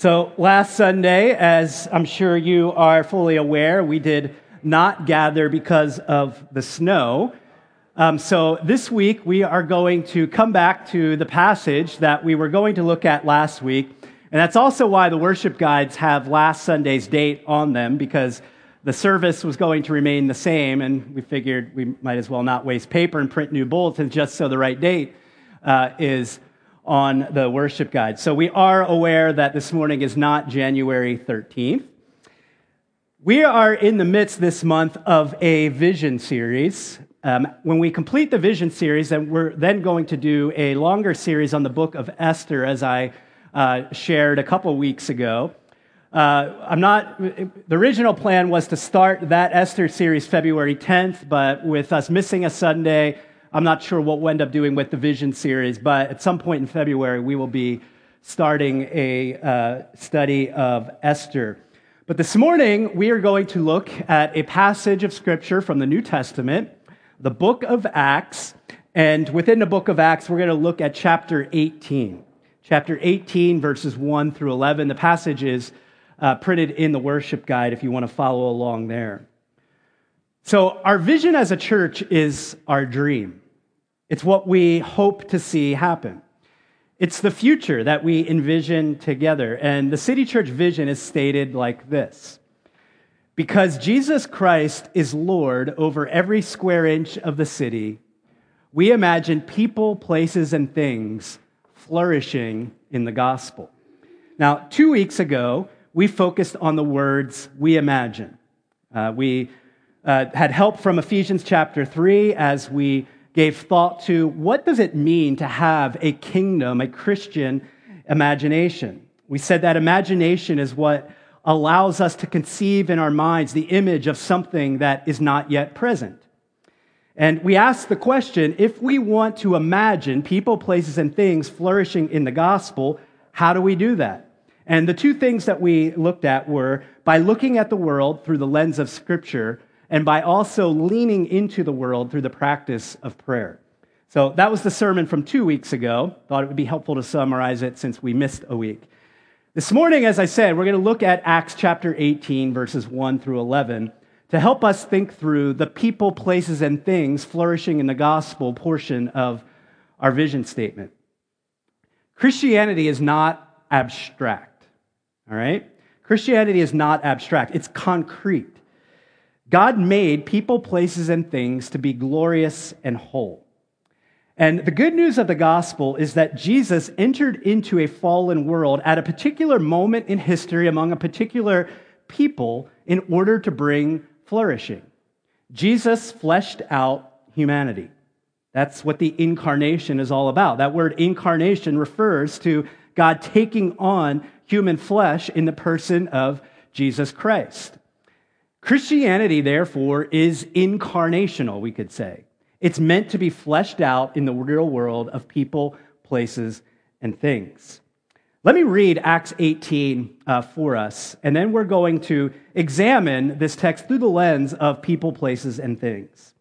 So, last Sunday, as I'm sure you are fully aware, we did not gather because of the snow. Um, so, this week we are going to come back to the passage that we were going to look at last week. And that's also why the worship guides have last Sunday's date on them, because the service was going to remain the same. And we figured we might as well not waste paper and print new bulletins just so the right date uh, is on the worship guide. So we are aware that this morning is not January 13th. We are in the midst this month of a vision series. Um, when we complete the vision series, then we're then going to do a longer series on the book of Esther, as I uh, shared a couple weeks ago. Uh, I'm not, the original plan was to start that Esther series February 10th, but with us missing a Sunday, I'm not sure what we'll end up doing with the Vision series, but at some point in February, we will be starting a uh, study of Esther. But this morning, we are going to look at a passage of Scripture from the New Testament, the book of Acts. And within the book of Acts, we're going to look at chapter 18. Chapter 18, verses 1 through 11. The passage is uh, printed in the worship guide if you want to follow along there. So, our vision as a church is our dream. It's what we hope to see happen. It's the future that we envision together. And the City Church vision is stated like this Because Jesus Christ is Lord over every square inch of the city, we imagine people, places, and things flourishing in the gospel. Now, two weeks ago, we focused on the words we imagine. Uh, we uh, had help from Ephesians chapter 3 as we gave thought to what does it mean to have a kingdom, a Christian imagination. We said that imagination is what allows us to conceive in our minds the image of something that is not yet present. And we asked the question if we want to imagine people, places, and things flourishing in the gospel, how do we do that? And the two things that we looked at were by looking at the world through the lens of Scripture and by also leaning into the world through the practice of prayer. So that was the sermon from two weeks ago. Thought it would be helpful to summarize it since we missed a week. This morning, as I said, we're going to look at Acts chapter 18, verses 1 through 11, to help us think through the people, places, and things flourishing in the gospel portion of our vision statement. Christianity is not abstract, all right? Christianity is not abstract, it's concrete. God made people, places, and things to be glorious and whole. And the good news of the gospel is that Jesus entered into a fallen world at a particular moment in history among a particular people in order to bring flourishing. Jesus fleshed out humanity. That's what the incarnation is all about. That word incarnation refers to God taking on human flesh in the person of Jesus Christ. Christianity, therefore, is incarnational, we could say. It's meant to be fleshed out in the real world of people, places, and things. Let me read Acts 18 uh, for us, and then we're going to examine this text through the lens of people, places, and things.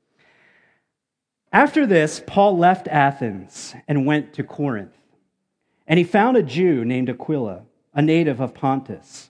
After this, Paul left Athens and went to Corinth. And he found a Jew named Aquila, a native of Pontus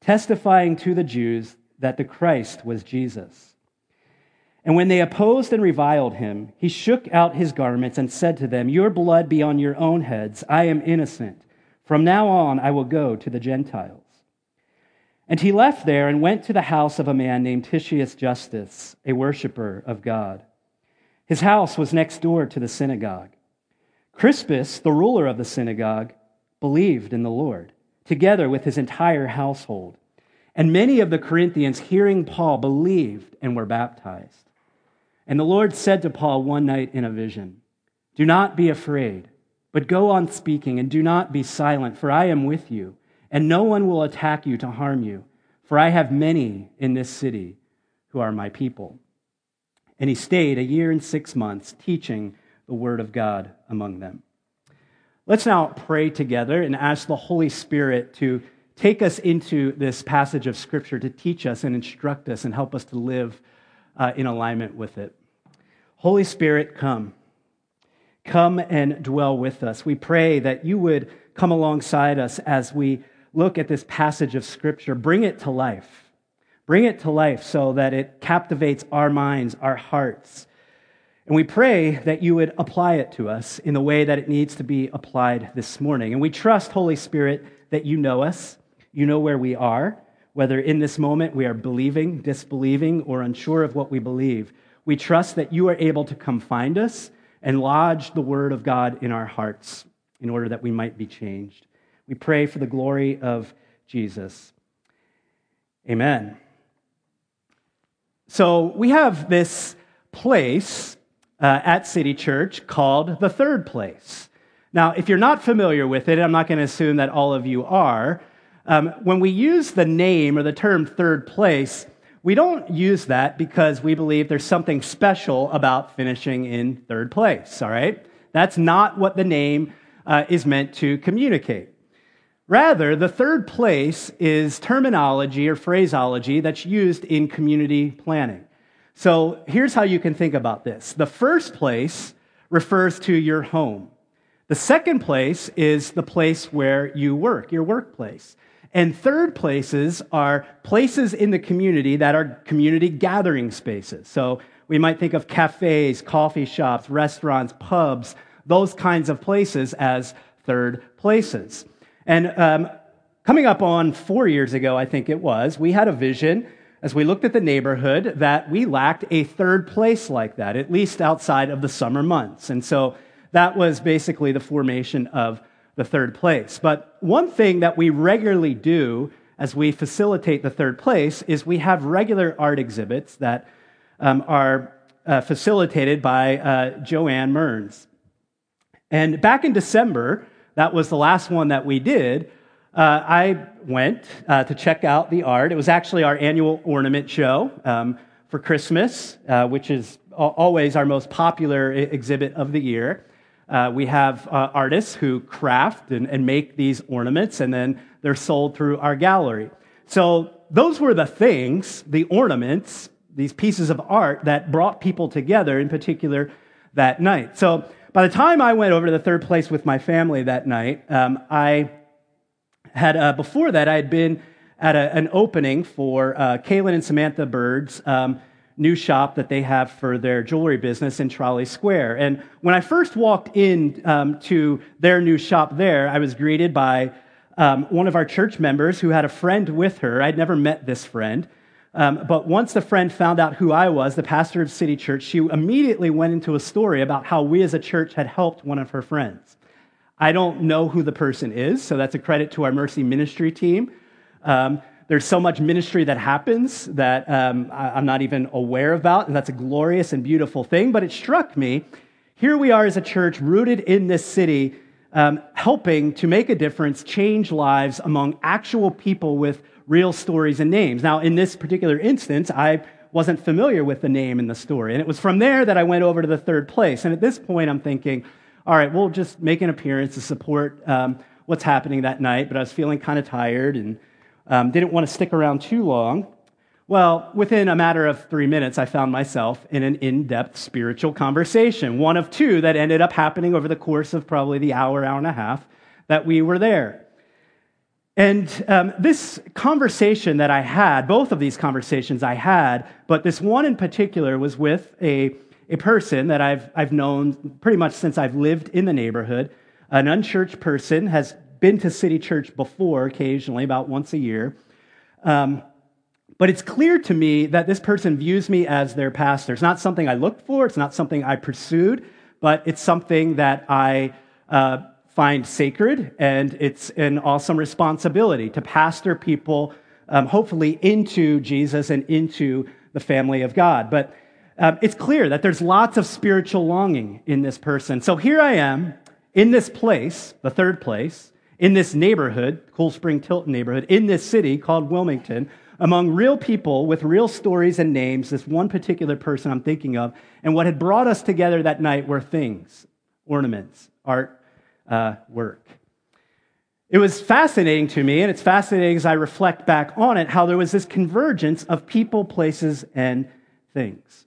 testifying to the Jews that the Christ was Jesus. And when they opposed and reviled him, he shook out his garments and said to them, Your blood be on your own heads. I am innocent. From now on, I will go to the Gentiles. And he left there and went to the house of a man named Titius Justus, a worshiper of God. His house was next door to the synagogue. Crispus, the ruler of the synagogue, believed in the Lord together with his entire household. And many of the Corinthians, hearing Paul, believed and were baptized. And the Lord said to Paul one night in a vision Do not be afraid, but go on speaking, and do not be silent, for I am with you, and no one will attack you to harm you, for I have many in this city who are my people. And he stayed a year and six months teaching the word of God among them. Let's now pray together and ask the Holy Spirit to take us into this passage of Scripture to teach us and instruct us and help us to live uh, in alignment with it. Holy Spirit, come. Come and dwell with us. We pray that you would come alongside us as we look at this passage of Scripture. Bring it to life. Bring it to life so that it captivates our minds, our hearts. And we pray that you would apply it to us in the way that it needs to be applied this morning. And we trust, Holy Spirit, that you know us, you know where we are, whether in this moment we are believing, disbelieving, or unsure of what we believe. We trust that you are able to come find us and lodge the word of God in our hearts in order that we might be changed. We pray for the glory of Jesus. Amen. So we have this place uh, at City Church called the third place. Now, if you're not familiar with it, I'm not going to assume that all of you are. Um, when we use the name or the term third place, we don't use that because we believe there's something special about finishing in third place, all right? That's not what the name uh, is meant to communicate. Rather, the third place is terminology or phraseology that's used in community planning. So here's how you can think about this the first place refers to your home, the second place is the place where you work, your workplace. And third places are places in the community that are community gathering spaces. So we might think of cafes, coffee shops, restaurants, pubs, those kinds of places as third places. And um, coming up on four years ago, I think it was, we had a vision as we looked at the neighborhood that we lacked a third place like that, at least outside of the summer months. And so that was basically the formation of the third place. But one thing that we regularly do as we facilitate the third place is we have regular art exhibits that um, are uh, facilitated by uh, Joanne Mearns. And back in December, that was the last one that we did. Uh, I went uh, to check out the art. It was actually our annual ornament show um, for Christmas, uh, which is always our most popular exhibit of the year. Uh, we have uh, artists who craft and, and make these ornaments, and then they're sold through our gallery. So, those were the things, the ornaments, these pieces of art that brought people together, in particular that night. So, by the time I went over to the third place with my family that night, um, I had, uh, before that, I had been at a, an opening for uh, Kaylin and Samantha Bird's um, new shop that they have for their jewelry business in Trolley Square. And when I first walked in um, to their new shop there, I was greeted by um, one of our church members who had a friend with her. I'd never met this friend. Um, but once the friend found out who I was, the pastor of City Church, she immediately went into a story about how we as a church had helped one of her friends. I don't know who the person is, so that's a credit to our Mercy Ministry team. Um, there's so much ministry that happens that um, I'm not even aware about, and that's a glorious and beautiful thing. But it struck me here we are as a church rooted in this city, um, helping to make a difference, change lives among actual people with real stories and names. Now, in this particular instance, I wasn't familiar with the name and the story. And it was from there that I went over to the third place. And at this point, I'm thinking, all right, we'll just make an appearance to support um, what's happening that night. But I was feeling kind of tired and um, didn't want to stick around too long. Well, within a matter of three minutes, I found myself in an in depth spiritual conversation, one of two that ended up happening over the course of probably the hour, hour and a half that we were there. And um, this conversation that I had, both of these conversations I had, but this one in particular was with a, a person that I've, I've known pretty much since I've lived in the neighborhood. An unchurched person has been to City Church before, occasionally, about once a year. Um, but it's clear to me that this person views me as their pastor. It's not something I looked for, it's not something I pursued, but it's something that I uh, find sacred, and it's an awesome responsibility to pastor people, um, hopefully, into Jesus and into the family of God. But um, it's clear that there's lots of spiritual longing in this person. So here I am in this place, the third place, in this neighborhood, Cool Spring Tilton neighborhood, in this city called Wilmington, among real people with real stories and names, this one particular person I'm thinking of. And what had brought us together that night were things, ornaments, art, uh, work. It was fascinating to me, and it's fascinating as I reflect back on it, how there was this convergence of people, places, and things.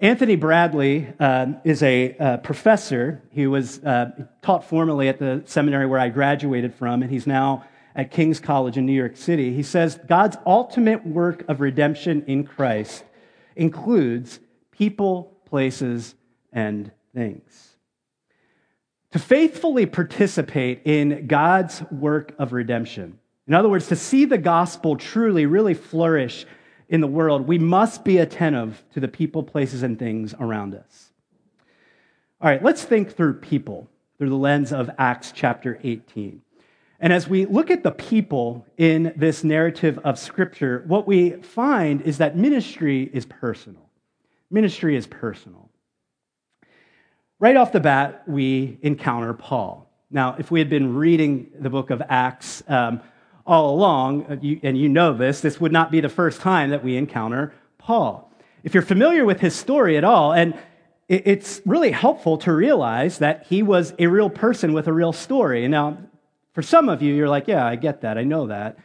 Anthony Bradley uh, is a uh, professor. He was uh, taught formally at the seminary where I graduated from, and he's now at King's College in New York City. He says God's ultimate work of redemption in Christ includes people, places, and things. To faithfully participate in God's work of redemption, in other words, to see the gospel truly, really flourish in the world, we must be attentive to the people, places, and things around us. All right, let's think through people through the lens of Acts chapter 18. And as we look at the people in this narrative of Scripture, what we find is that ministry is personal. Ministry is personal. Right off the bat, we encounter Paul. Now, if we had been reading the book of Acts, um, all along, uh, and you know this, this would not be the first time that we encounter Paul. If you're familiar with his story at all, and it's really helpful to realize that he was a real person with a real story. Now, for some of you, you're like, yeah, I get that, I know that.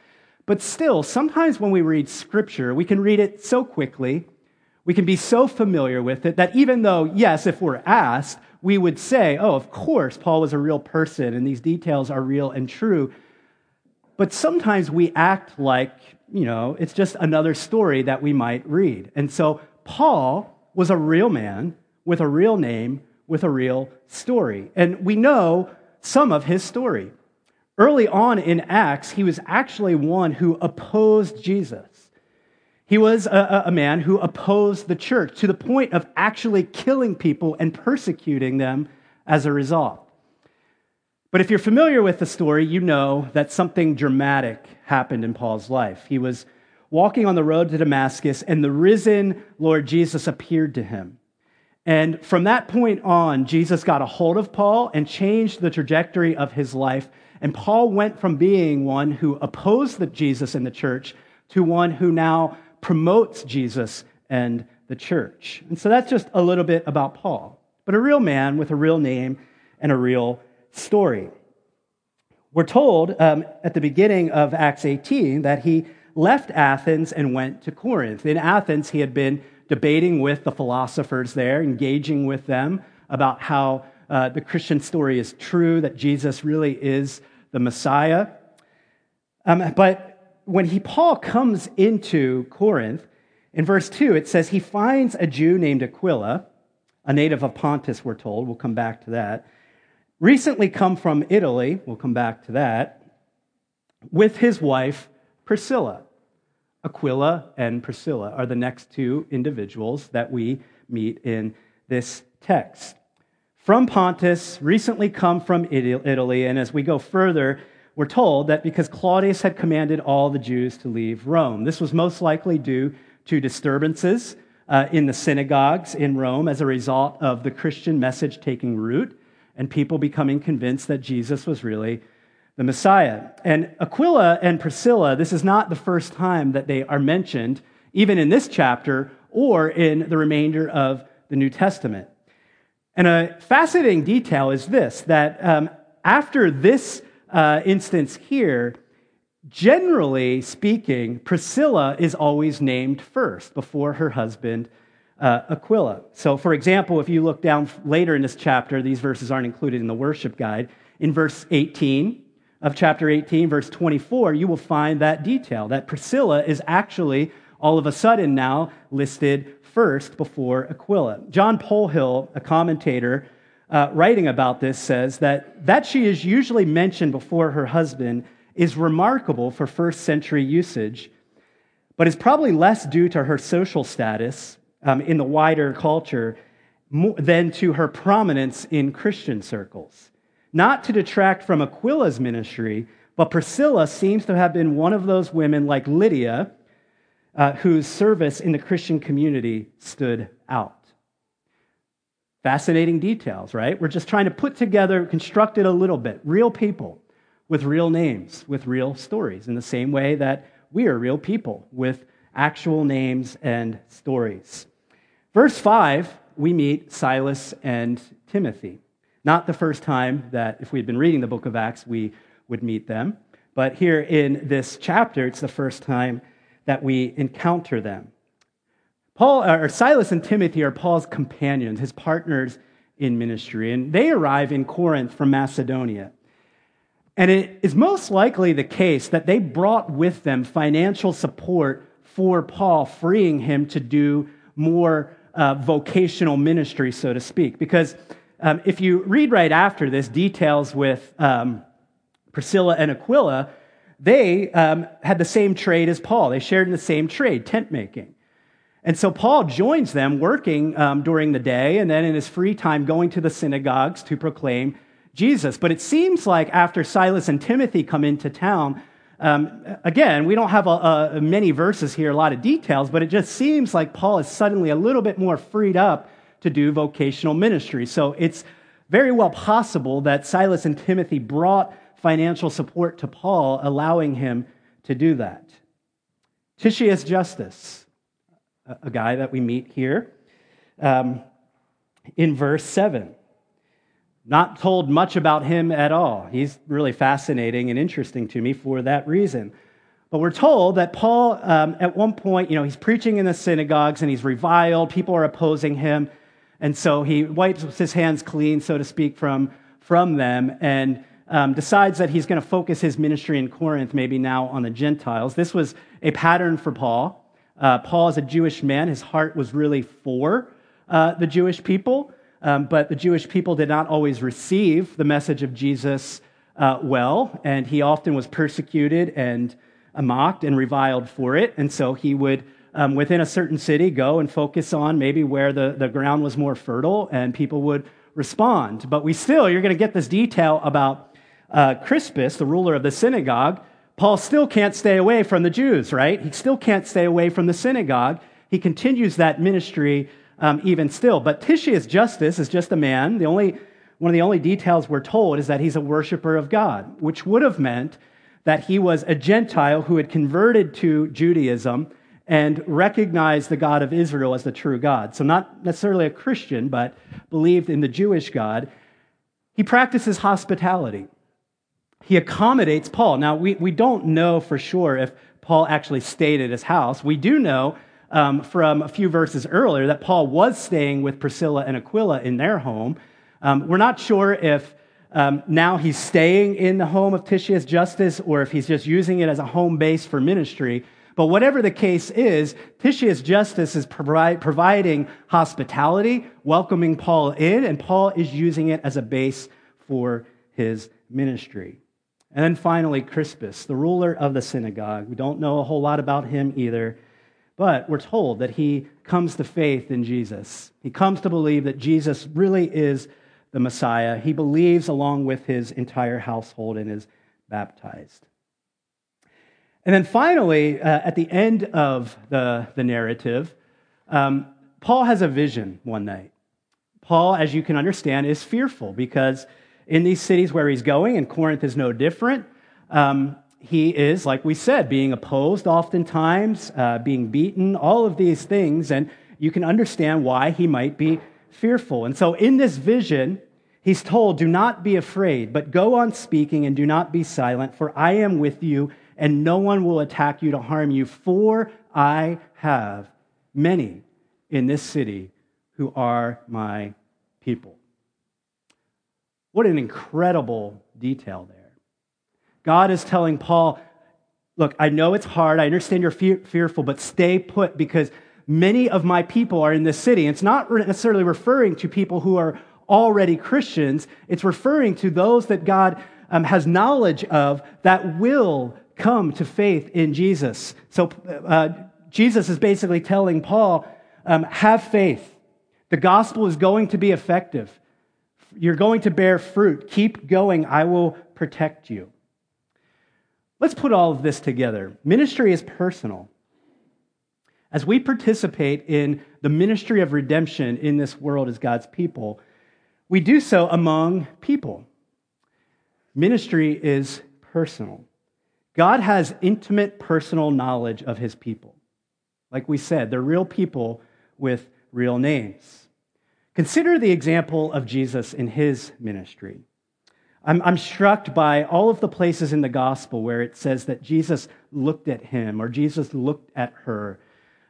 But still, sometimes when we read scripture, we can read it so quickly, we can be so familiar with it that even though, yes, if we're asked, we would say, oh, of course, Paul was a real person and these details are real and true. But sometimes we act like, you know, it's just another story that we might read. And so Paul was a real man with a real name, with a real story. And we know some of his story. Early on in Acts, he was actually one who opposed Jesus. He was a, a, man who opposed the church to the point of actually killing people and persecuting them as a result. But if you're familiar with the story, you know that something dramatic happened in Paul's life. He was walking on the road to Damascus, and the risen Lord Jesus appeared to him. And from that point on, Jesus got a hold of Paul and changed the trajectory of his life. And Paul went from being one who opposed the Jesus and the church to one who now promotes Jesus and the church. And so that's just a little bit about Paul, but a real man with a real name and a real story. We're told um, at the beginning of Acts 18 that he left Athens and went to Corinth. In Athens, he had been debating with the philosophers there, engaging with them about how uh, the Christian story is true, that Jesus really is the Messiah. Um, but when he, Paul comes into Corinth, in verse 2, it says he finds a Jew named Aquila, a native of Pontus, we're told. We'll come back to that recently come from Italy, we'll come back to that, with his wife Priscilla. Aquila and Priscilla are the next two individuals that we meet in this text. From Pontus, recently come from Italy, and as we go further, we're told that because Claudius had commanded all the Jews to leave Rome. This was most likely due to disturbances uh, in the synagogues in Rome as a result of the Christian message taking root and people becoming convinced that Jesus was really the Messiah. And Aquila and Priscilla, this is not the first time that they are mentioned, even in this chapter or in the remainder of the New Testament. And a fascinating detail is this that um, after this uh, instance here, generally speaking, Priscilla is always named first before her husband uh, Aquila. So, for example, if you look down later in this chapter, these verses aren't included in the worship guide. In verse 18 of chapter 18, verse 24, you will find that detail that Priscilla is actually all of a sudden now listed first before Aquila. John Polhill, a commentator, uh, writing about this, says that that she is usually mentioned before her husband is remarkable for first century usage, but is probably less due to her social status um, in the wider culture than to her prominence in Christian circles. Not to detract from Aquila's ministry, but Priscilla seems to have been one of those women like Lydia uh, whose service in the Christian community stood out. Fascinating details, right? We're just trying to put together, construct it a little bit. Real people with real names, with real stories, in the same way that we are real people with actual names and stories. Verse 5, we meet Silas and Timothy. Not the first time that, if we had been reading the book of Acts, we would meet them, but here in this chapter, it's the first time that we encounter them. Paul, uh, or Silas and Timothy are Paul's companions, his partners in ministry, and they arrive in Corinth from Macedonia. And it is most likely the case that they brought with them financial support for Paul, freeing him to do more uh, vocational ministry, so to speak. Because um, if you read right after this, details with um, Priscilla and Aquila, they um, had the same trade as Paul. They shared in the same trade, tent making. And so Paul joins them working um, during the day and then in his free time going to the synagogues to proclaim Jesus. But it seems like after Silas and Timothy come into town, um, again, we don't have a, a, many verses here, a lot of details, but it just seems like Paul is suddenly a little bit more freed up to do vocational ministry. So it's very well possible that Silas and Timothy brought financial support to Paul, allowing him to do that. Titius Justus a guy that we meet here um, in verse 7. Not told much about him at all. He's really fascinating and interesting to me for that reason. But we're told that Paul, um, at one point, you know, he's preaching in the synagogues and he's reviled. People are opposing him. And so he wipes his hands clean, so to speak, from, from them and um, decides that he's going to focus his ministry in Corinth, maybe now on the Gentiles. This was a pattern for Paul. Uh, Paul, is a Jewish man, his heart was really for uh, the Jewish people, um, but the Jewish people did not always receive the message of Jesus uh, well, and he often was persecuted and mocked and reviled for it. And so he would, um, within a certain city, go and focus on maybe where the, the ground was more fertile and people would respond. But we still, you're going to get this detail about uh, Crispus, the ruler of the synagogue Paul still can't stay away from the Jews, right? He still can't stay away from the synagogue. He continues that ministry um, even still. But Titius Justus is just a man. The only, one of the only details we're told is that he's a worshiper of God, which would have meant that he was a Gentile who had converted to Judaism and recognized the God of Israel as the true God. So, not necessarily a Christian, but believed in the Jewish God. He practices hospitality he accommodates Paul. Now, we, we don't know for sure if Paul actually stayed at his house. We do know um, from a few verses earlier that Paul was staying with Priscilla and Aquila in their home. Um, we're not sure if um, now he's staying in the home of Titius Justus or if he's just using it as a home base for ministry. But whatever the case is, Titius Justus is provi- providing hospitality, welcoming Paul in, and Paul is using it as a base for his ministry. And then finally, Crispus, the ruler of the synagogue. We don't know a whole lot about him either, but we're told that he comes to faith in Jesus. He comes to believe that Jesus really is the Messiah. He believes along with his entire household and is baptized. And then finally, uh, at the end of the, the narrative, um, Paul has a vision one night. Paul, as you can understand, is fearful because in these cities where he's going, and Corinth is no different. Um, he is, like we said, being opposed oftentimes, uh, being beaten, all of these things, and you can understand why he might be fearful. And so, in this vision, he's told, Do not be afraid, but go on speaking and do not be silent, for I am with you, and no one will attack you to harm you, for I have many in this city who are my people. What an incredible detail there. God is telling Paul, Look, I know it's hard. I understand you're fear- fearful, but stay put because many of my people are in this city. It's not necessarily referring to people who are already Christians, it's referring to those that God um, has knowledge of that will come to faith in Jesus. So uh, Jesus is basically telling Paul, um, have faith. The gospel is going to be effective. You're going to bear fruit. Keep going. I will protect you. Let's put all of this together. Ministry is personal. As we participate in the ministry of redemption in this world as God's people, we do so among people. Ministry is personal. God has intimate personal knowledge of his people. Like we said, they're real people with real names. Consider the example of Jesus in his ministry. I'm, I'm, struck by all of the places in the gospel where it says that Jesus looked at him or Jesus looked at her.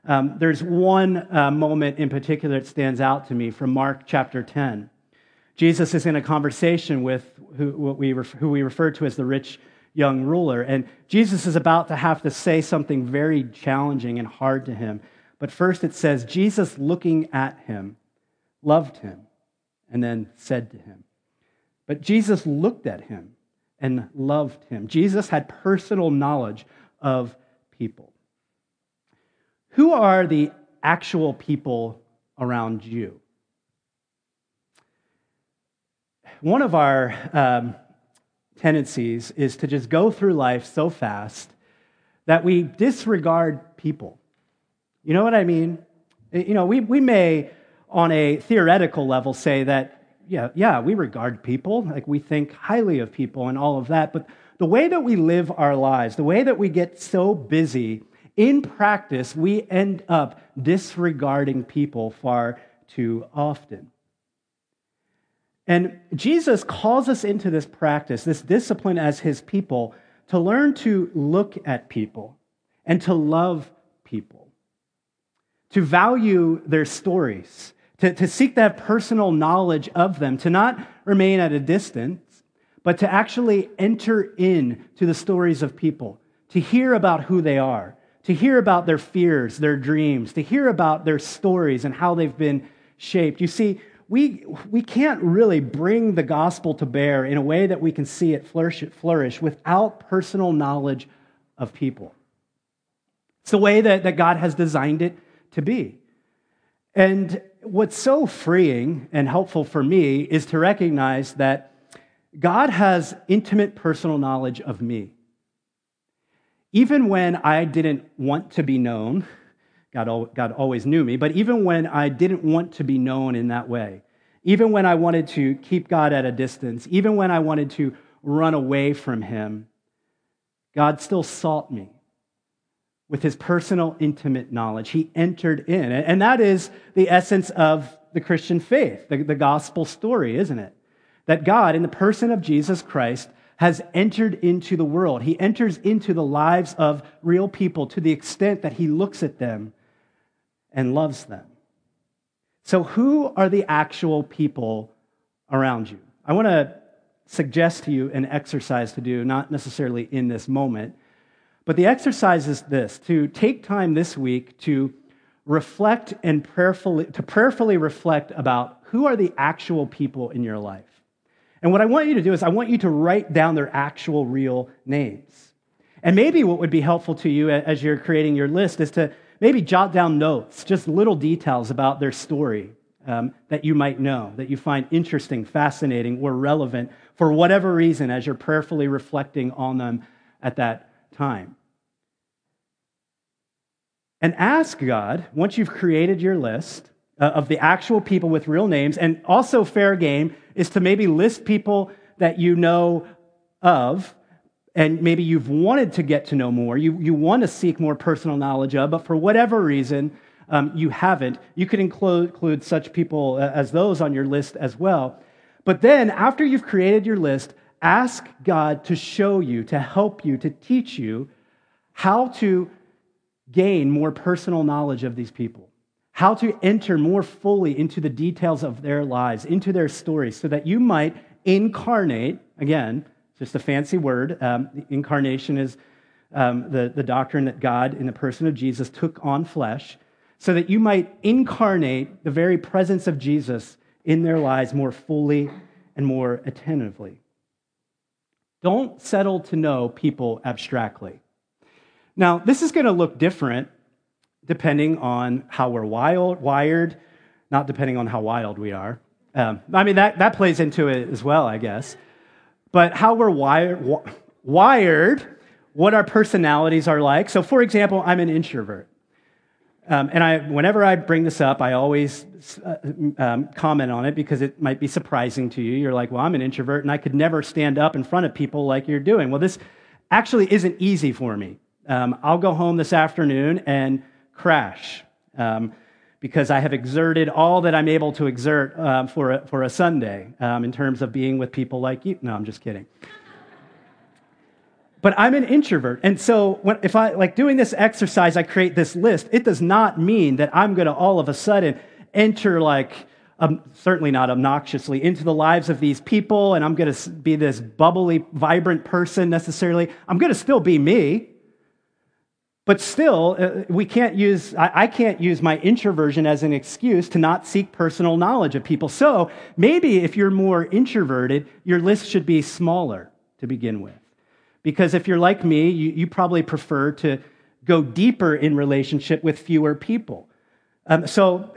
Um, there's one uh, moment in particular that stands out to me from Mark chapter 10. Jesus is in a conversation with who, we, who we refer to as the rich young ruler, and Jesus is about to have to say something very challenging and hard to him. But first it says, Jesus looking at him, loved him, and then said to him, but Jesus looked at him and loved him. Jesus had personal knowledge of people. Who are the actual people around you? One of our um, tendencies is to just go through life so fast that we disregard people. You know what I mean? You know, we, we may, on a theoretical level, say that yeah, yeah, we regard people, like we think highly of people and all of that. But the way that we live our lives, the way that we get so busy, in practice, we end up disregarding people far too often. And Jesus calls us into this practice, this discipline as his people, to learn to look at people and to love people, to value their stories to, to seek that personal knowledge of them, to not remain at a distance, but to actually enter in to the stories of people, to hear about who they are, to hear about their fears, their dreams, to hear about their stories and how they've been shaped. You see, we, we can't really bring the gospel to bear in a way that we can see it flourish, flourish without personal knowledge of people. It's the way that, that God has designed it to be. And what's so freeing and helpful for me is to recognize that God has intimate personal knowledge of me. Even when I didn't want to be known, God, God always knew me, but even when I didn't want to be known in that way, even when I wanted to keep God at a distance, even when I wanted to run away from Him, God still sought me with his personal, intimate knowledge. He entered in. And that is the essence of the Christian faith, the, the, gospel story, isn't it? That God, in the person of Jesus Christ, has entered into the world. He enters into the lives of real people to the extent that he looks at them and loves them. So, who are the actual people around you? I want to suggest to you an exercise to do, not necessarily in this moment but the exercise is this to take time this week to reflect and prayerfully, to prayerfully reflect about who are the actual people in your life. And what I want you to do is I want you to write down their actual real names. And maybe what would be helpful to you as you're creating your list is to maybe jot down notes, just little details about their story um, that you might know, that you find interesting, fascinating, or relevant for whatever reason as you're prayerfully reflecting on them at that time. And ask God, once you've created your list uh, of the actual people with real names, and also fair game is to maybe list people that you know of, and maybe you've wanted to get to know more, you, you want to seek more personal knowledge of, but for whatever reason, um, you haven't. You could include, include such people uh, as those on your list as well. But then, after you've created your list, ask God to show you, to help you, to teach you how to gain more personal knowledge of these people, how to enter more fully into the details of their lives, into their stories, so that you might incarnate, again, just a fancy word. Um, incarnation is um, the, the doctrine that God, in the person of Jesus, took on flesh, so that you might incarnate the very presence of Jesus in their lives more fully and more attentively. Don't settle to know people abstractly. Now, this is going to look different depending on how we're wild, wired, not depending on how wild we are. Um, I mean, that, that plays into it as well, I guess. But how we're wired, wired, what our personalities are like. So, for example, I'm an introvert. Um, and I, whenever I bring this up, I always uh, um, comment on it because it might be surprising to you. You're like, well, I'm an introvert and I could never stand up in front of people like you're doing. Well, this actually isn't easy for me. Um, I'll go home this afternoon and crash um, because I have exerted all that I'm able to exert uh, for, a, for a Sunday um, in terms of being with people like you. No, I'm just kidding but I'm an introvert. And so when, if I like doing this exercise, I create this list. It does not mean that I'm going to all of a sudden enter like, um, certainly not obnoxiously, into the lives of these people and I'm going to be this bubbly, vibrant person necessarily. I'm going to still be me. But still, uh, we can't use, I, I can't use my introversion as an excuse to not seek personal knowledge of people. So maybe if you're more introverted, your list should be smaller to begin with. Because if you're like me, you, you probably prefer to go deeper in relationship with fewer people. Um, so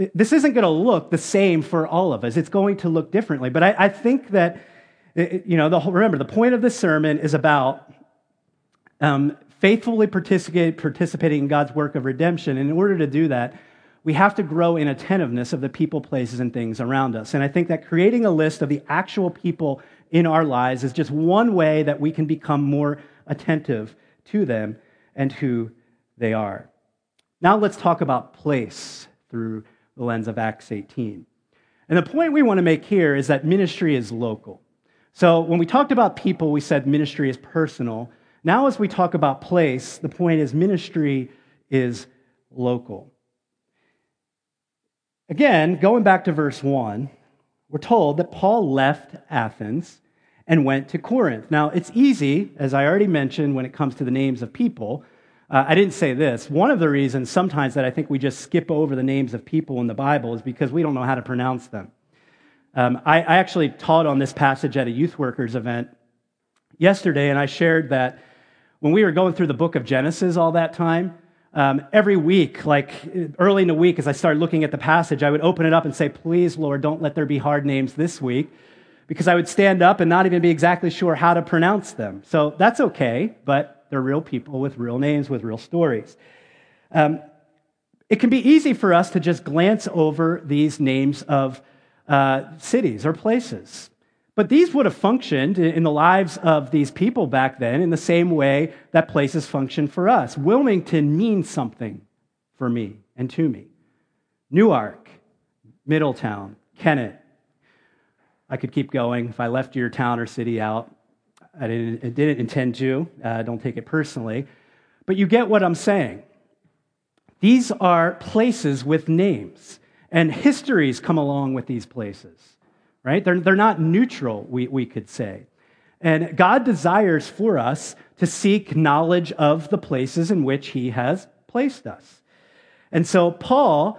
uh, this isn't going to look the same for all of us. It's going to look differently. But I, I think that, uh, you know, the whole, remember, the point of this sermon is about um, faithfully participate, participating in God's work of redemption. And in order to do that, we have to grow in attentiveness of the people, places, and things around us. And I think that creating a list of the actual people in our lives is just one way that we can become more attentive to them and who they are. Now let's talk about place through the lens of Acts 18. And the point we want to make here is that ministry is local. So when we talked about people, we said ministry is personal. Now, as we talk about place, the point is ministry is local. Again, going back to verse 1, we're told that Paul left Athens and went to Corinth. Now, it's easy, as I already mentioned, when it comes to the names of people. Uh, I didn't say this. One of the reasons sometimes that I think we just skip over the names of people in the Bible is because we don't know how to pronounce them. Um, I, I actually taught on this passage at a youth workers event yesterday, and I shared that when we were going through the book of Genesis all that time, um, every week, like early in the week, as I started looking at the passage, I would open it up and say, Please, Lord, don't let there be hard names this week because I would stand up and not even be exactly sure how to pronounce them. So that's okay, but they're real people with real names, with real stories. Um, it can be easy for us to just glance over these names of uh, cities or places. But these would have functioned in the lives of these people back then in the same way that places function for us. Wilmington means something for me and to me. Newark, Middletown, Kennett, I could keep going. If I left your town or city out, I didn't, didn't intend to. Uh, don't take it personally. But you get what I'm saying. These are places with names, and histories come along with these places, right? They're, they're not neutral, we, we could say. And God desires for us to seek knowledge of the places in which He has placed us. And so Paul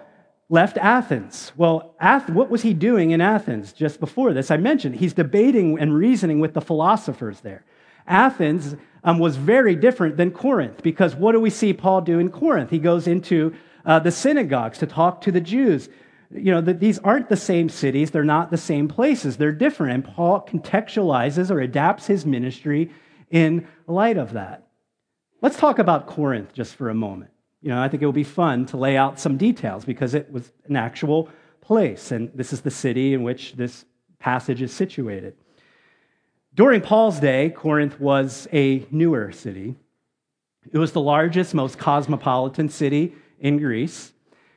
left Athens. Well, Ath- what was he doing in Athens just before this? I mentioned he's debating and reasoning with the philosophers there. Athens um, was very different than Corinth because what do we see Paul do in Corinth? He goes into uh, the synagogues to talk to the Jews. You know, these aren't the same cities, they're not the same places, they're different. And Paul contextualizes or adapts his ministry in light of that. Let's talk about Corinth just for a moment you know, I think it would be fun to lay out some details because it was an actual place, and this is the city in which this passage is situated. During Paul's day, Corinth was a newer city. It was the largest, most cosmopolitan city in Greece.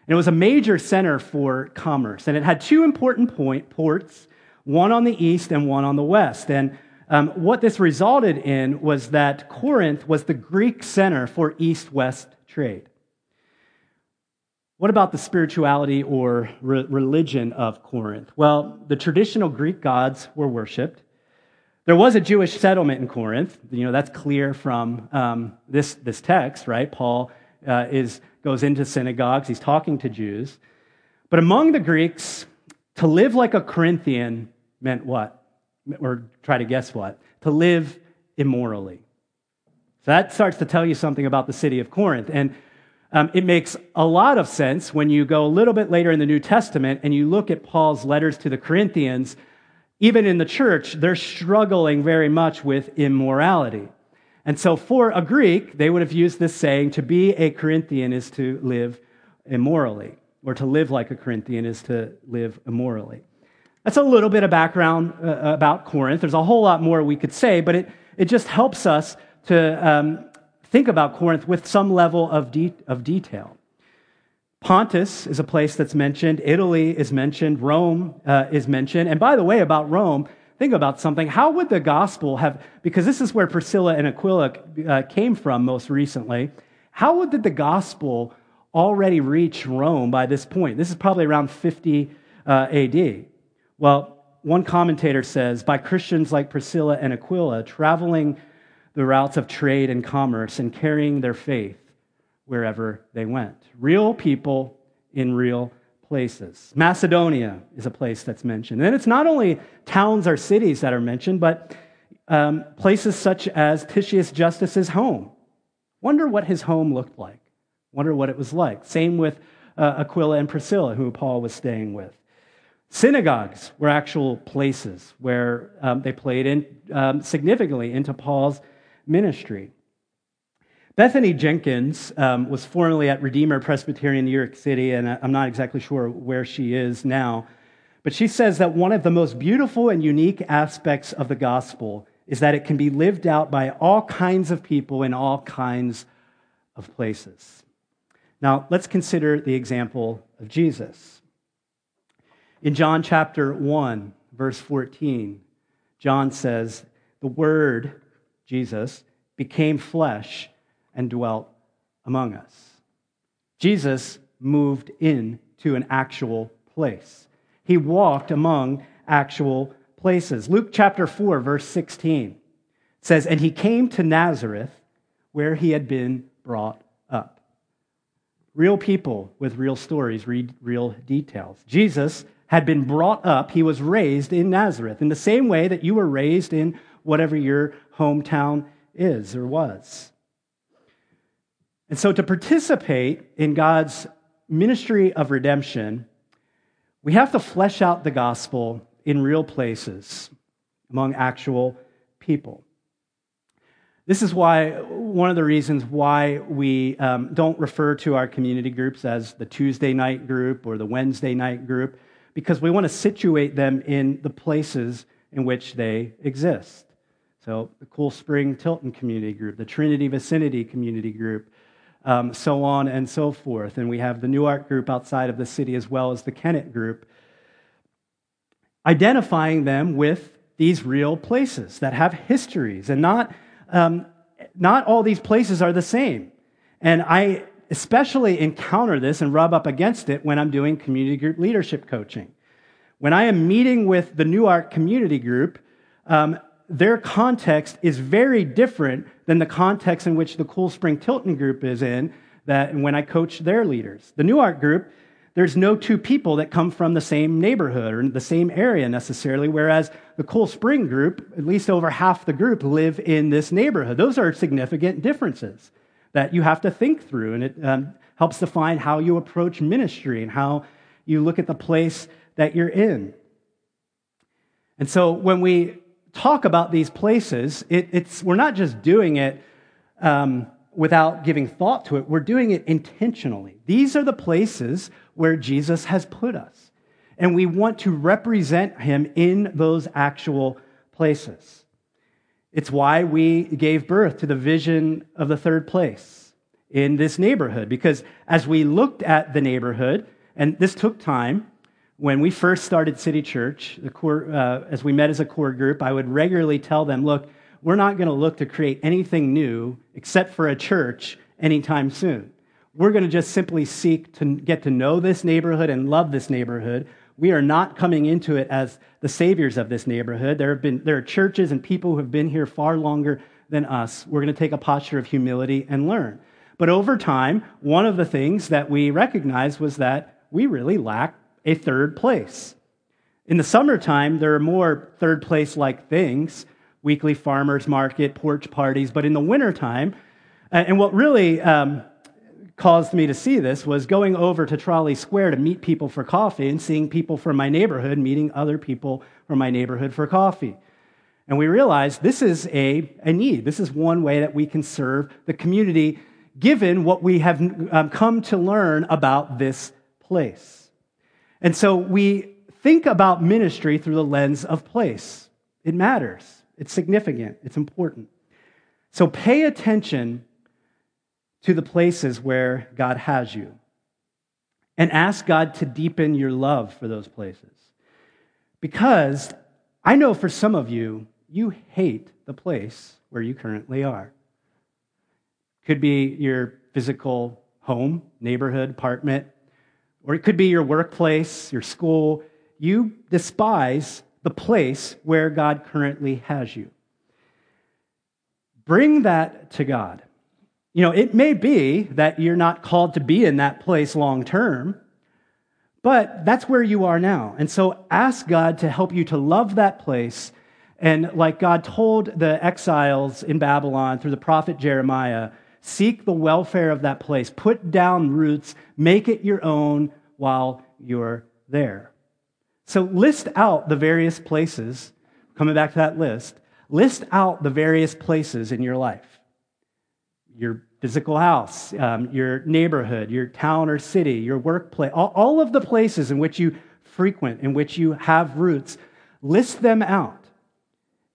And it was a major center for commerce. And it had two important point, ports, one on the east and one on the west. And um, what this resulted in was that Corinth was the Greek center for east west trade. What about the spirituality or re- religion of Corinth? Well, the traditional Greek gods were worshiped. There was a Jewish settlement in Corinth. You know, that's clear from um, this, this text, right? Paul uh, is, goes into synagogues, he's talking to Jews. But among the Greeks, to live like a Corinthian meant what? Or try to guess what? To live immorally. So that starts to tell you something about the city of Corinth. And um, it makes a lot of sense when you go a little bit later in the New Testament and you look at Paul's letters to the Corinthians. Even in the church, they're struggling very much with immorality. And so, for a Greek, they would have used this saying to be a Corinthian is to live immorally, or to live like a Corinthian is to live immorally. That's a little bit of background uh, about Corinth. There's a whole lot more we could say, but it, it just helps us to um, think about Corinth with some level of, de- of detail. Pontus is a place that's mentioned, Italy is mentioned, Rome uh, is mentioned. And by the way, about Rome, think about something. How would the gospel have, because this is where Priscilla and Aquila uh, came from most recently, how would the gospel already reach Rome by this point? This is probably around 50 uh, AD. Well, one commentator says by Christians like Priscilla and Aquila traveling the routes of trade and commerce and carrying their faith wherever they went. Real people in real places. Macedonia is a place that's mentioned. And it's not only towns or cities that are mentioned, but um, places such as Titius Justus's home. Wonder what his home looked like. Wonder what it was like. Same with uh, Aquila and Priscilla, who Paul was staying with. Synagogues were actual places where um, they played in um, significantly into Paul's ministry. Bethany Jenkins um, was formerly at Redeemer Presbyterian New York City, and I'm not exactly sure where she is now. But she says that one of the most beautiful and unique aspects of the gospel is that it can be lived out by all kinds of people in all kinds of places. Now, let's consider the example of Jesus. In John chapter 1, verse 14, John says, The Word, Jesus, became flesh and dwelt among us. Jesus moved into an actual place. He walked among actual places. Luke chapter 4, verse 16 says, And he came to Nazareth where he had been brought up. Real people with real stories read real details. Jesus had been brought up, he was raised in Nazareth, in the same way that you were raised in whatever your hometown is or was. And so, to participate in God's ministry of redemption, we have to flesh out the gospel in real places among actual people. This is why, one of the reasons why we um, don't refer to our community groups as the Tuesday night group or the Wednesday night group because we want to situate them in the places in which they exist. So, the Cool Spring Tilton Community Group, the Trinity Vicinity Community Group, um, so on and so forth. And we have the Newark Group outside of the city as well as the Kennett Group, identifying them with these real places that have histories. And not, um, not all these places are the same. And I especially encounter this and rub up against it when I'm doing community group leadership coaching. When I am meeting with the Newark community group, um, their context is very different than the context in which the Cool Spring Tilton group is in that when I coach their leaders. The Newark group, there's no two people that come from the same neighborhood or the same area necessarily, whereas the Cool Spring group, at least over half the group, live in this neighborhood. Those are significant differences that you have to think through. And it um, helps define how you approach ministry and how you look at the place that you're in. And so when we talk about these places, it, it's, we're not just doing it um, without giving thought to it, we're doing it intentionally. These are the places where Jesus has put us. And we want to represent him in those actual places. It's why we gave birth to the vision of the third place in this neighborhood, because as we looked at the neighborhood, and this took time, when we first started City Church, core, uh, as we met as a core group, I would regularly tell them, look, we're not going to look to create anything new except for a church anytime soon. We're going to just simply seek to get to know this neighborhood and love this neighborhood. We are not coming into it as the saviors of this neighborhood. There, have been, there are churches and people who have been here far longer than us. We're going to take a posture of humility and learn. But over time, one of the things that we recognized was that we really lack a third place. In the summertime, there are more third place like things weekly farmers market, porch parties. But in the wintertime, and what really um, caused me to see this was going over to Trolley Square to meet people for coffee and seeing people from my neighborhood meeting other people from my neighborhood for coffee. And we realized this is a, a need. This is one way that we can serve the community given what we have um, come to learn about this place. And so we think about ministry through the lens of place. It matters, it's significant, it's important. So pay attention to the places where God has you and ask God to deepen your love for those places. Because I know for some of you, you hate the place where you currently are. Could be your physical home, neighborhood, apartment, or it could be your workplace, your school. You despise the place where God currently has you. Bring that to God. You know, it may be that you're not called to be in that place long term, but that's where you are now. And so ask God to help you to love that place. And like God told the exiles in Babylon through the prophet Jeremiah, seek the welfare of that place, put down roots, make it your own while you're there. So list out the various places, coming back to that list, list out the various places in your life your physical house, um, your neighborhood, your town or city, your workplace, all, all of the places in which you frequent, in which you have roots, list them out.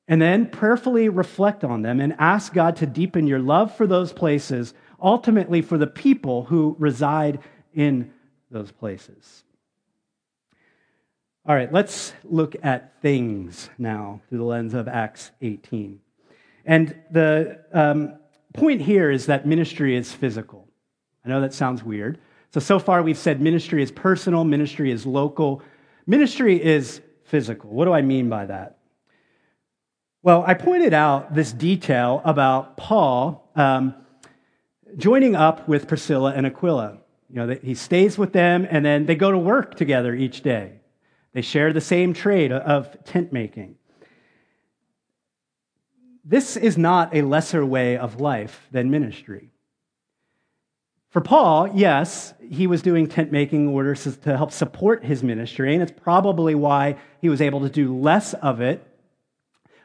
And then prayerfully reflect on them and ask God to deepen your love for those places, ultimately for the people who reside in those places. All right, let's look at things now through the lens of Acts 18. And the um, point here is that ministry is physical. I know that sounds weird. So, so far we've said ministry is personal, ministry is local, ministry is physical. What do I mean by that? Well, I pointed out this detail about Paul um, joining up with Priscilla and Aquila. You know, he stays with them and then they go to work together each day. They share the same trade of tent making this is not a lesser way of life than ministry. For Paul, yes, he was doing tent making in order to help support his ministry, and it's probably why he was able to do less of it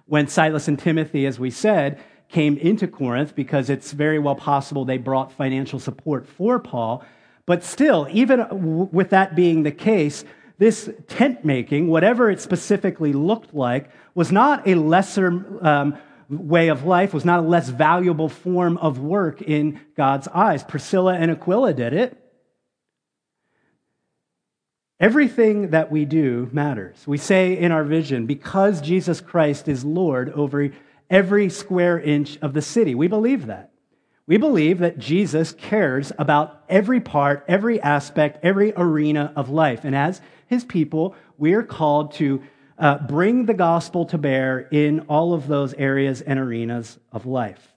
when Silas and Timothy, as we said, came into Corinth, because it's very well possible they brought financial support for Paul. But still, even with that being the case, this tent making, whatever it specifically looked like, was not a lesser um, way of life was not a less valuable form of work in God's eyes. Priscilla and Aquila did it. Everything that we do matters. We say in our vision, because Jesus Christ is Lord over every square inch of the city. We believe that. We believe that Jesus cares about every part, every aspect, every arena of life. And as his people, we are called to uh, bring the gospel to bear in all of those areas and arenas of life.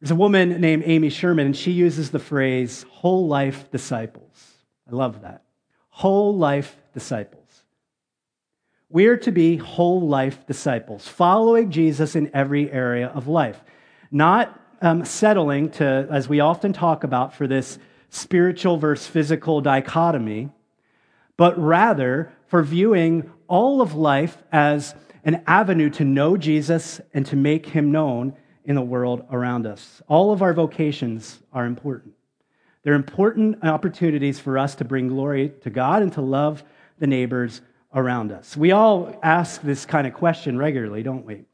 There's a woman named Amy Sherman, and she uses the phrase whole life disciples. I love that. Whole life disciples. We're to be whole life disciples, following Jesus in every area of life, not um, settling to, as we often talk about, for this spiritual versus physical dichotomy, but rather for viewing all of life as an avenue to know Jesus and to make him known in the world around us. All of our vocations are important. They're important opportunities for us to bring glory to God and to love the neighbors around us. We all ask this kind of question regularly, don't we?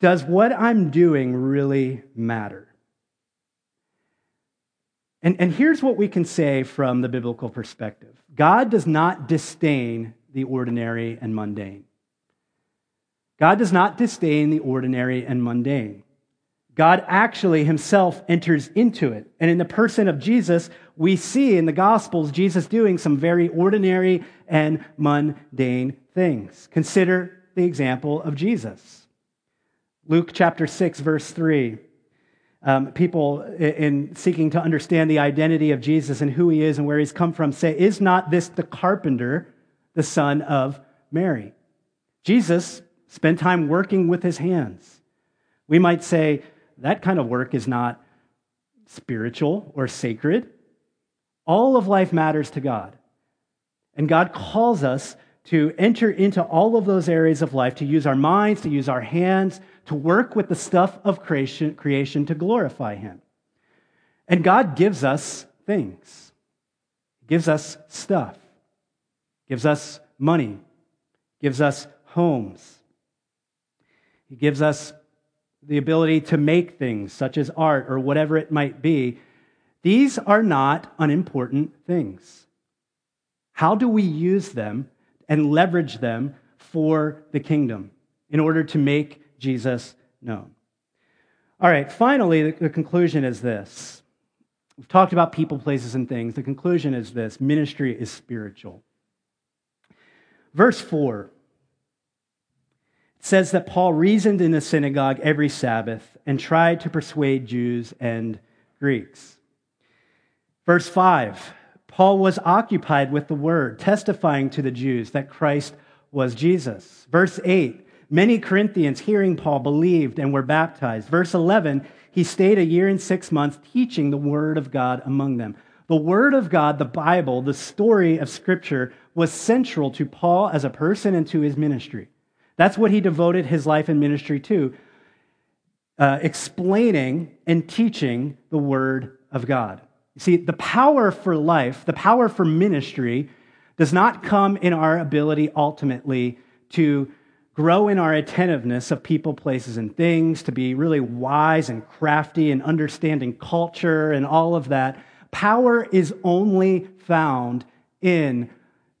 Does what I'm doing really matter? And, and here's what we can say from the biblical perspective God does not disdain the ordinary and mundane. God does not disdain the ordinary and mundane. God actually himself enters into it. And in the person of Jesus, we see in the Gospels Jesus doing some very ordinary and mundane things. Consider the example of Jesus. Luke chapter 6, verse 3. Um, people in seeking to understand the identity of Jesus and who he is and where he's come from say, Is not this the carpenter the son of Mary. Jesus spent time working with his hands. We might say that kind of work is not spiritual or sacred. All of life matters to God. And God calls us to enter into all of those areas of life, to use our minds, to use our hands, to work with the stuff of creation, creation to glorify Him. And God gives us things, gives us stuff, gives us money, gives us homes. He gives us the ability to make things, such as art or whatever it might be. These are not unimportant things. How do we use them and leverage them for the kingdom in order to make Jesus known? All right, finally, the conclusion is this. We've talked about people, places, and things. The conclusion is this ministry is spiritual. Verse 4 says that Paul reasoned in the synagogue every Sabbath and tried to persuade Jews and Greeks. Verse 5 Paul was occupied with the word, testifying to the Jews that Christ was Jesus. Verse 8 Many Corinthians, hearing Paul, believed and were baptized. Verse 11 He stayed a year and six months teaching the word of God among them. The word of God, the Bible, the story of Scripture, was central to Paul as a person and to his ministry. That's what he devoted his life and ministry to, uh, explaining and teaching the Word of God. You see, the power for life, the power for ministry, does not come in our ability ultimately to grow in our attentiveness of people, places, and things, to be really wise and crafty and understanding culture and all of that. Power is only found in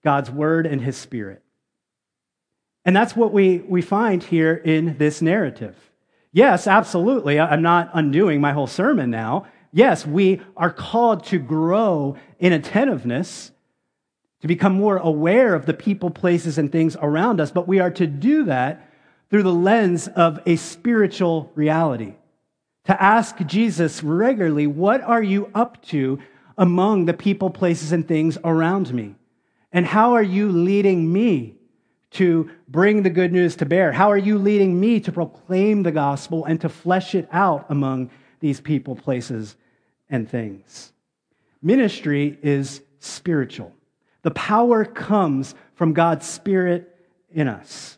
God's Word and His Spirit. And that's what we, we find here in this narrative. Yes, absolutely. I'm not undoing my whole sermon now. Yes, we are called to grow in attentiveness, to become more aware of the people, places, and things around us, but we are to do that through the lens of a spiritual reality. To ask Jesus regularly, What are you up to among the people, places, and things around me? And how are you leading me to bring the good news to bear? How are you leading me to proclaim the gospel and to flesh it out among these people, places, and things? Ministry is spiritual. The power comes from God's Spirit in us.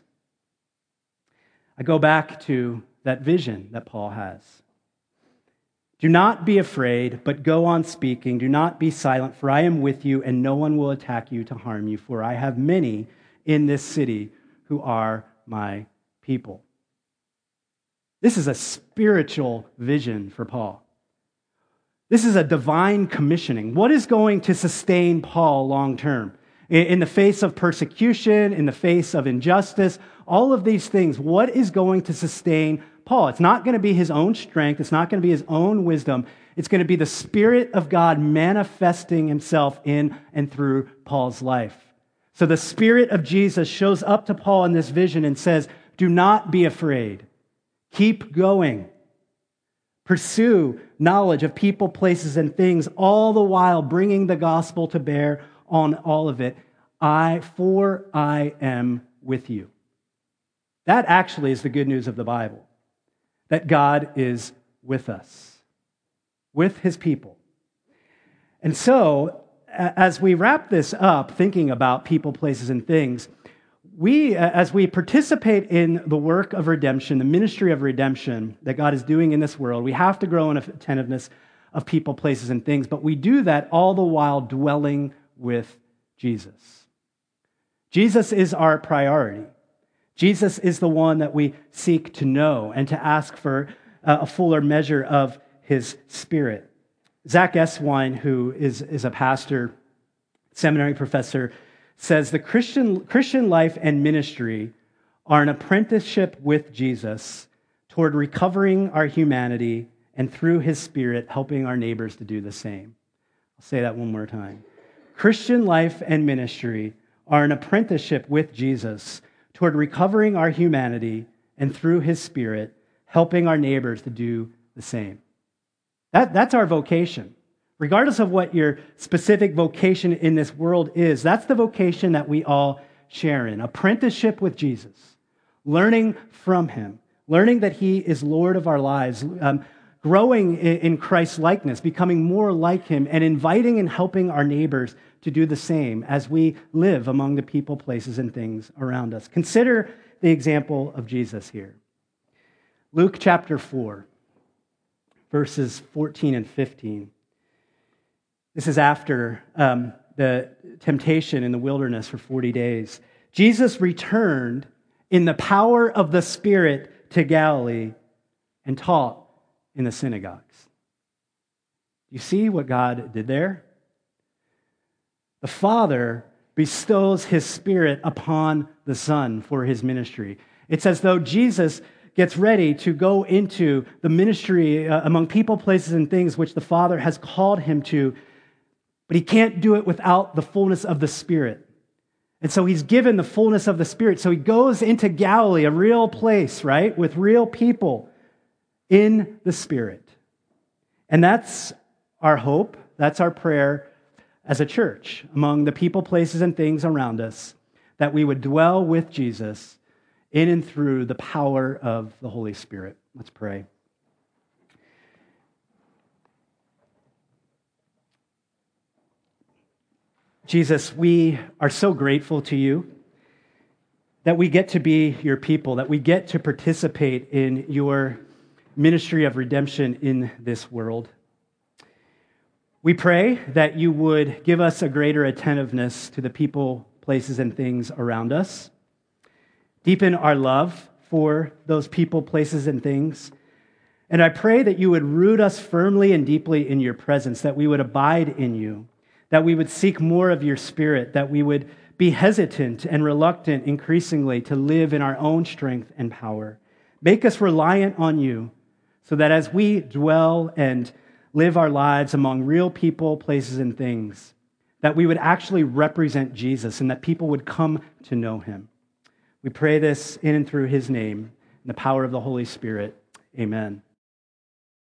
I go back to that vision that Paul has. Do not be afraid, but go on speaking. Do not be silent, for I am with you, and no one will attack you to harm you, for I have many in this city who are my people. This is a spiritual vision for Paul. This is a divine commissioning. What is going to sustain Paul long term? In the face of persecution, in the face of injustice, all of these things, what is going to sustain Paul? It's not going to be his own strength, it's not going to be his own wisdom. It's going to be the Spirit of God manifesting himself in and through Paul's life. So the Spirit of Jesus shows up to Paul in this vision and says, Do not be afraid. Keep going. Pursue knowledge of people, places, and things, all the while bringing the gospel to bear on all of it. I, for I am with you. That actually is the good news of the Bible that God is with us, with his people. And so, as we wrap this up, thinking about people, places, and things, we, uh, as we participate in the work of redemption, the ministry of redemption that God is doing in this world, we have to grow in attentiveness of people, places, and things, but we do that all the while dwelling with Jesus. Jesus is our priority. Jesus is the one that we seek to know and to ask for uh, a fuller measure of his spirit. Zach Eswine, who is, is a pastor, seminary professor, says the Christian, Christian life and ministry are an apprenticeship with Jesus toward recovering our humanity and through his spirit helping our neighbors to do the same. I'll say that one more time. Christian life and ministry are an apprenticeship with Jesus toward recovering our humanity and through his spirit helping our neighbors to do the same. That, that's our vocation. Regardless of what your specific vocation in this world is, that's the vocation that we all share in apprenticeship with Jesus, learning from him, learning that he is Lord of our lives, um, growing in Christ's likeness, becoming more like him, and inviting and helping our neighbors to do the same as we live among the people, places, and things around us. Consider the example of Jesus here. Luke chapter 4, verses 14 and 15. This is after um, the temptation in the wilderness for 40 days. Jesus returned in the power of the Spirit to Galilee and taught in the synagogues. You see what God did there? The Father bestows his Spirit upon the Son for his ministry. It's as though Jesus gets ready to go into the ministry uh, among people, places, and things which the Father has called him to, but he can't do it without the fullness of the Spirit. And so he's given the fullness of the Spirit. So he goes into Galilee, a real place, right, with real people in the Spirit. And that's our hope, that's our prayer as a church among the people, places, and things around us, that we would dwell with Jesus in and through the power of the Holy Spirit. Let's pray. Jesus, we are so grateful to you that we get to be your people, that we get to participate in your ministry of redemption in this world. We pray that you would give us a greater attentiveness to the people, places, and things around us. Deepen our love for those people, places, and things. And I pray that you would root us firmly and deeply in your presence, that we would abide in you, that we would seek more of your spirit, that we would be hesitant and reluctant increasingly to live in our own strength and power. Make us reliant on you so that as we dwell and live our lives among real people, places, and things, that we would actually represent Jesus and that people would come to know him. We pray this in and through his name, in the power of the Holy Spirit. Amen.